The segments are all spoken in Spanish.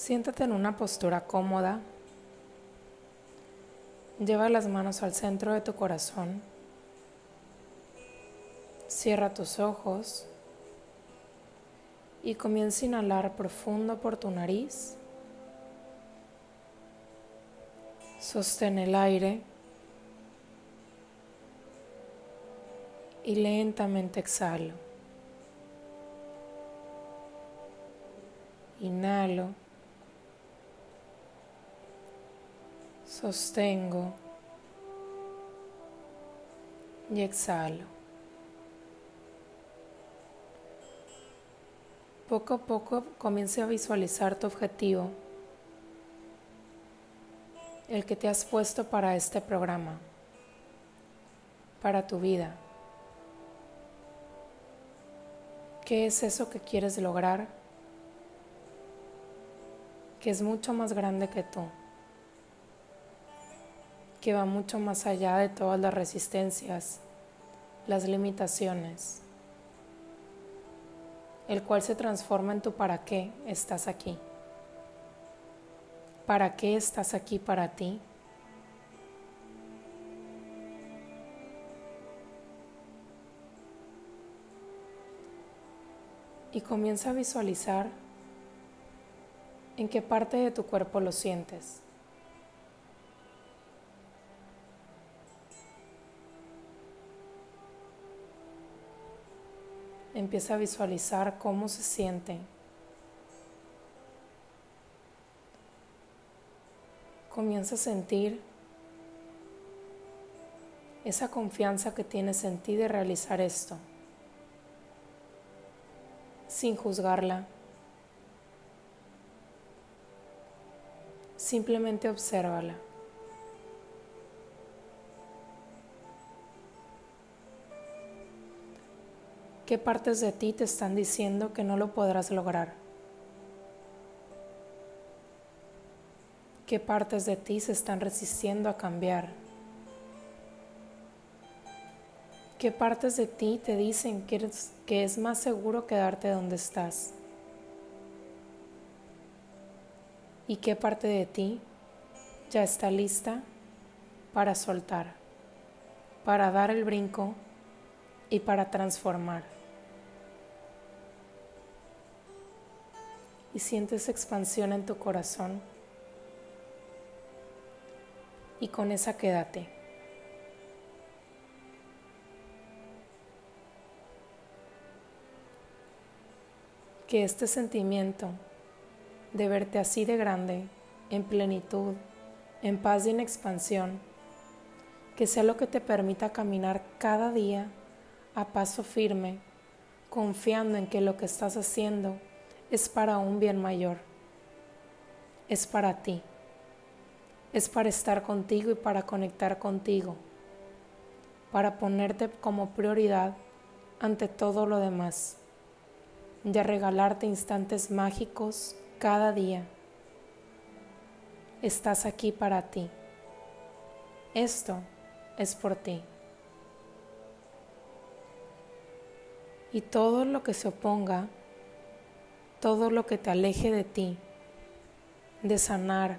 Siéntate en una postura cómoda. Lleva las manos al centro de tu corazón. Cierra tus ojos y comienza a inhalar profundo por tu nariz. Sostén el aire y lentamente exhalo. Inhalo. Sostengo y exhalo. Poco a poco comience a visualizar tu objetivo, el que te has puesto para este programa, para tu vida. ¿Qué es eso que quieres lograr? Que es mucho más grande que tú que va mucho más allá de todas las resistencias, las limitaciones, el cual se transforma en tu para qué estás aquí. ¿Para qué estás aquí para ti? Y comienza a visualizar en qué parte de tu cuerpo lo sientes. Empieza a visualizar cómo se siente. Comienza a sentir esa confianza que tienes en ti de realizar esto, sin juzgarla. Simplemente obsérvala. ¿Qué partes de ti te están diciendo que no lo podrás lograr? ¿Qué partes de ti se están resistiendo a cambiar? ¿Qué partes de ti te dicen que, es más seguro quedarte donde estás? ¿Y qué parte de ti ya está lista para soltar, para dar el brinco y para transformar? Y sientes expansión en tu corazón. Y con esa quédate. Que este sentimiento de verte así de grande, en plenitud, en paz y en expansión, que sea lo que te permita caminar cada día a paso firme, confiando en que lo que estás haciendo es para un bien mayor. Es para ti. Es para estar contigo y para conectar contigo. Para ponerte como prioridad ante todo lo demás. De regalarte instantes mágicos cada día. Estás aquí para ti. Esto es por ti. Y todo lo que se oponga todo lo que te aleje de ti, de sanar,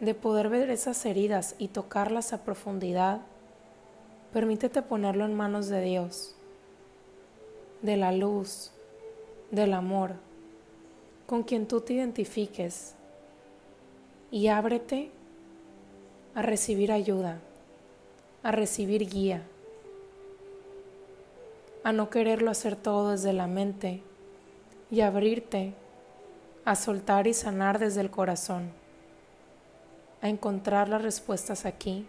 de poder ver esas heridas y tocarlas a profundidad, permítete ponerlo en manos de Dios, de la luz, del amor, con quien tú te identifiques, y ábrete a recibir ayuda, a recibir guía, a no quererlo hacer todo desde la mente, y abrirte a soltar y sanar desde el corazón, a encontrar las respuestas aquí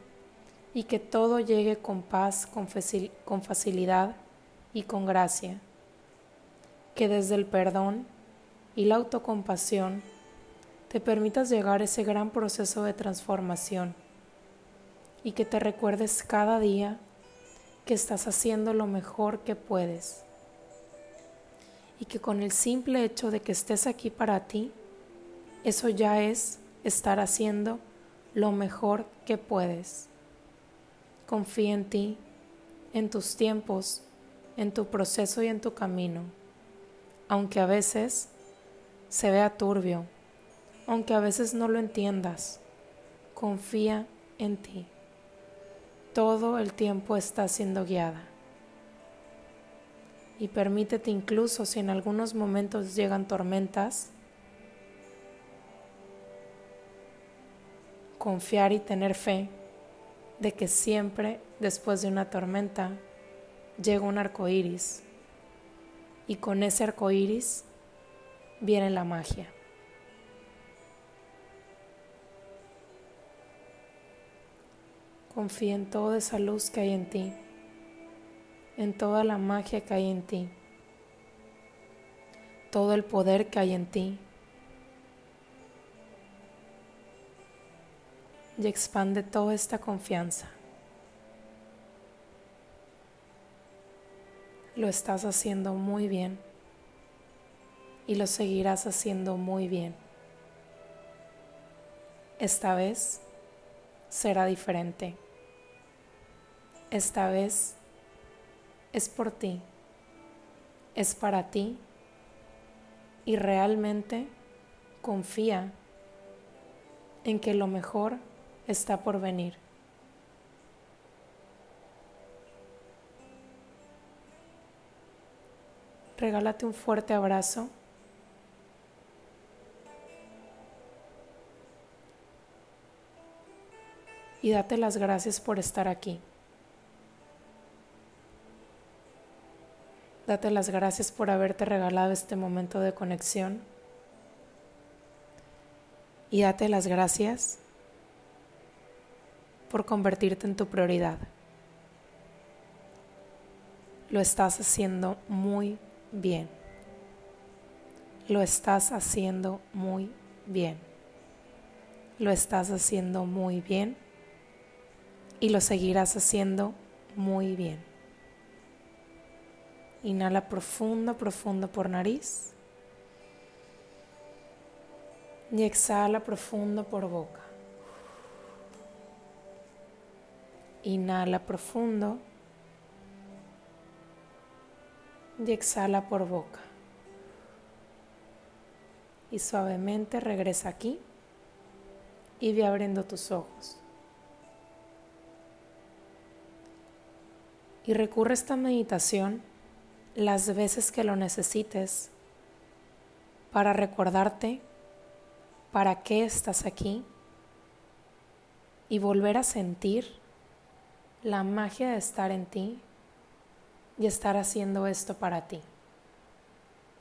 y que todo llegue con paz, con, facilidad y con gracia, que desde el perdón y la autocompasión te permitas llegar a ese gran proceso de transformación y que te recuerdes cada día que estás haciendo lo mejor que puedes y que con el simple hecho de que estés aquí para ti, eso ya es estar haciendo lo mejor que puedes. Confía en ti, en tus tiempos, en tu proceso y en tu camino, aunque a veces se vea turbio, aunque a veces no lo entiendas, confía en ti. Todo el tiempo está siendo guiada. Y permítete incluso si en algunos momentos llegan tormentas, confiar y tener fe de que siempre después de una tormenta llega un arco iris y con ese arco iris viene la magia. Confía en toda esa luz que hay en ti, en toda la magia que hay en ti, todo el poder que hay en ti. Y expande toda esta confianza. Lo estás haciendo muy bien y lo seguirás haciendo muy bien. Esta vez será diferente. Esta vez es por ti, es para ti y realmente confía en que lo mejor está por venir. Regálate un fuerte abrazo. Y date las gracias por estar aquí. Date las gracias por haberte regalado este momento de conexión. Y date las gracias por convertirte en tu prioridad. Lo estás haciendo muy bien. Lo estás haciendo muy bien. Lo estás haciendo muy bien. Y lo seguirás haciendo muy bien. Inhala profundo, profundo por nariz. Y exhala profundo por boca. Inhala profundo. Y exhala por boca. Y suavemente regresa aquí y ve abriendo tus ojos. Y recurre a esta meditación las veces que lo necesites para recordarte para qué estás aquí y volver a sentir la magia de estar en ti y estar haciendo esto para ti.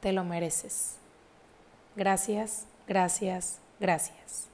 Te lo mereces. Gracias, gracias, gracias.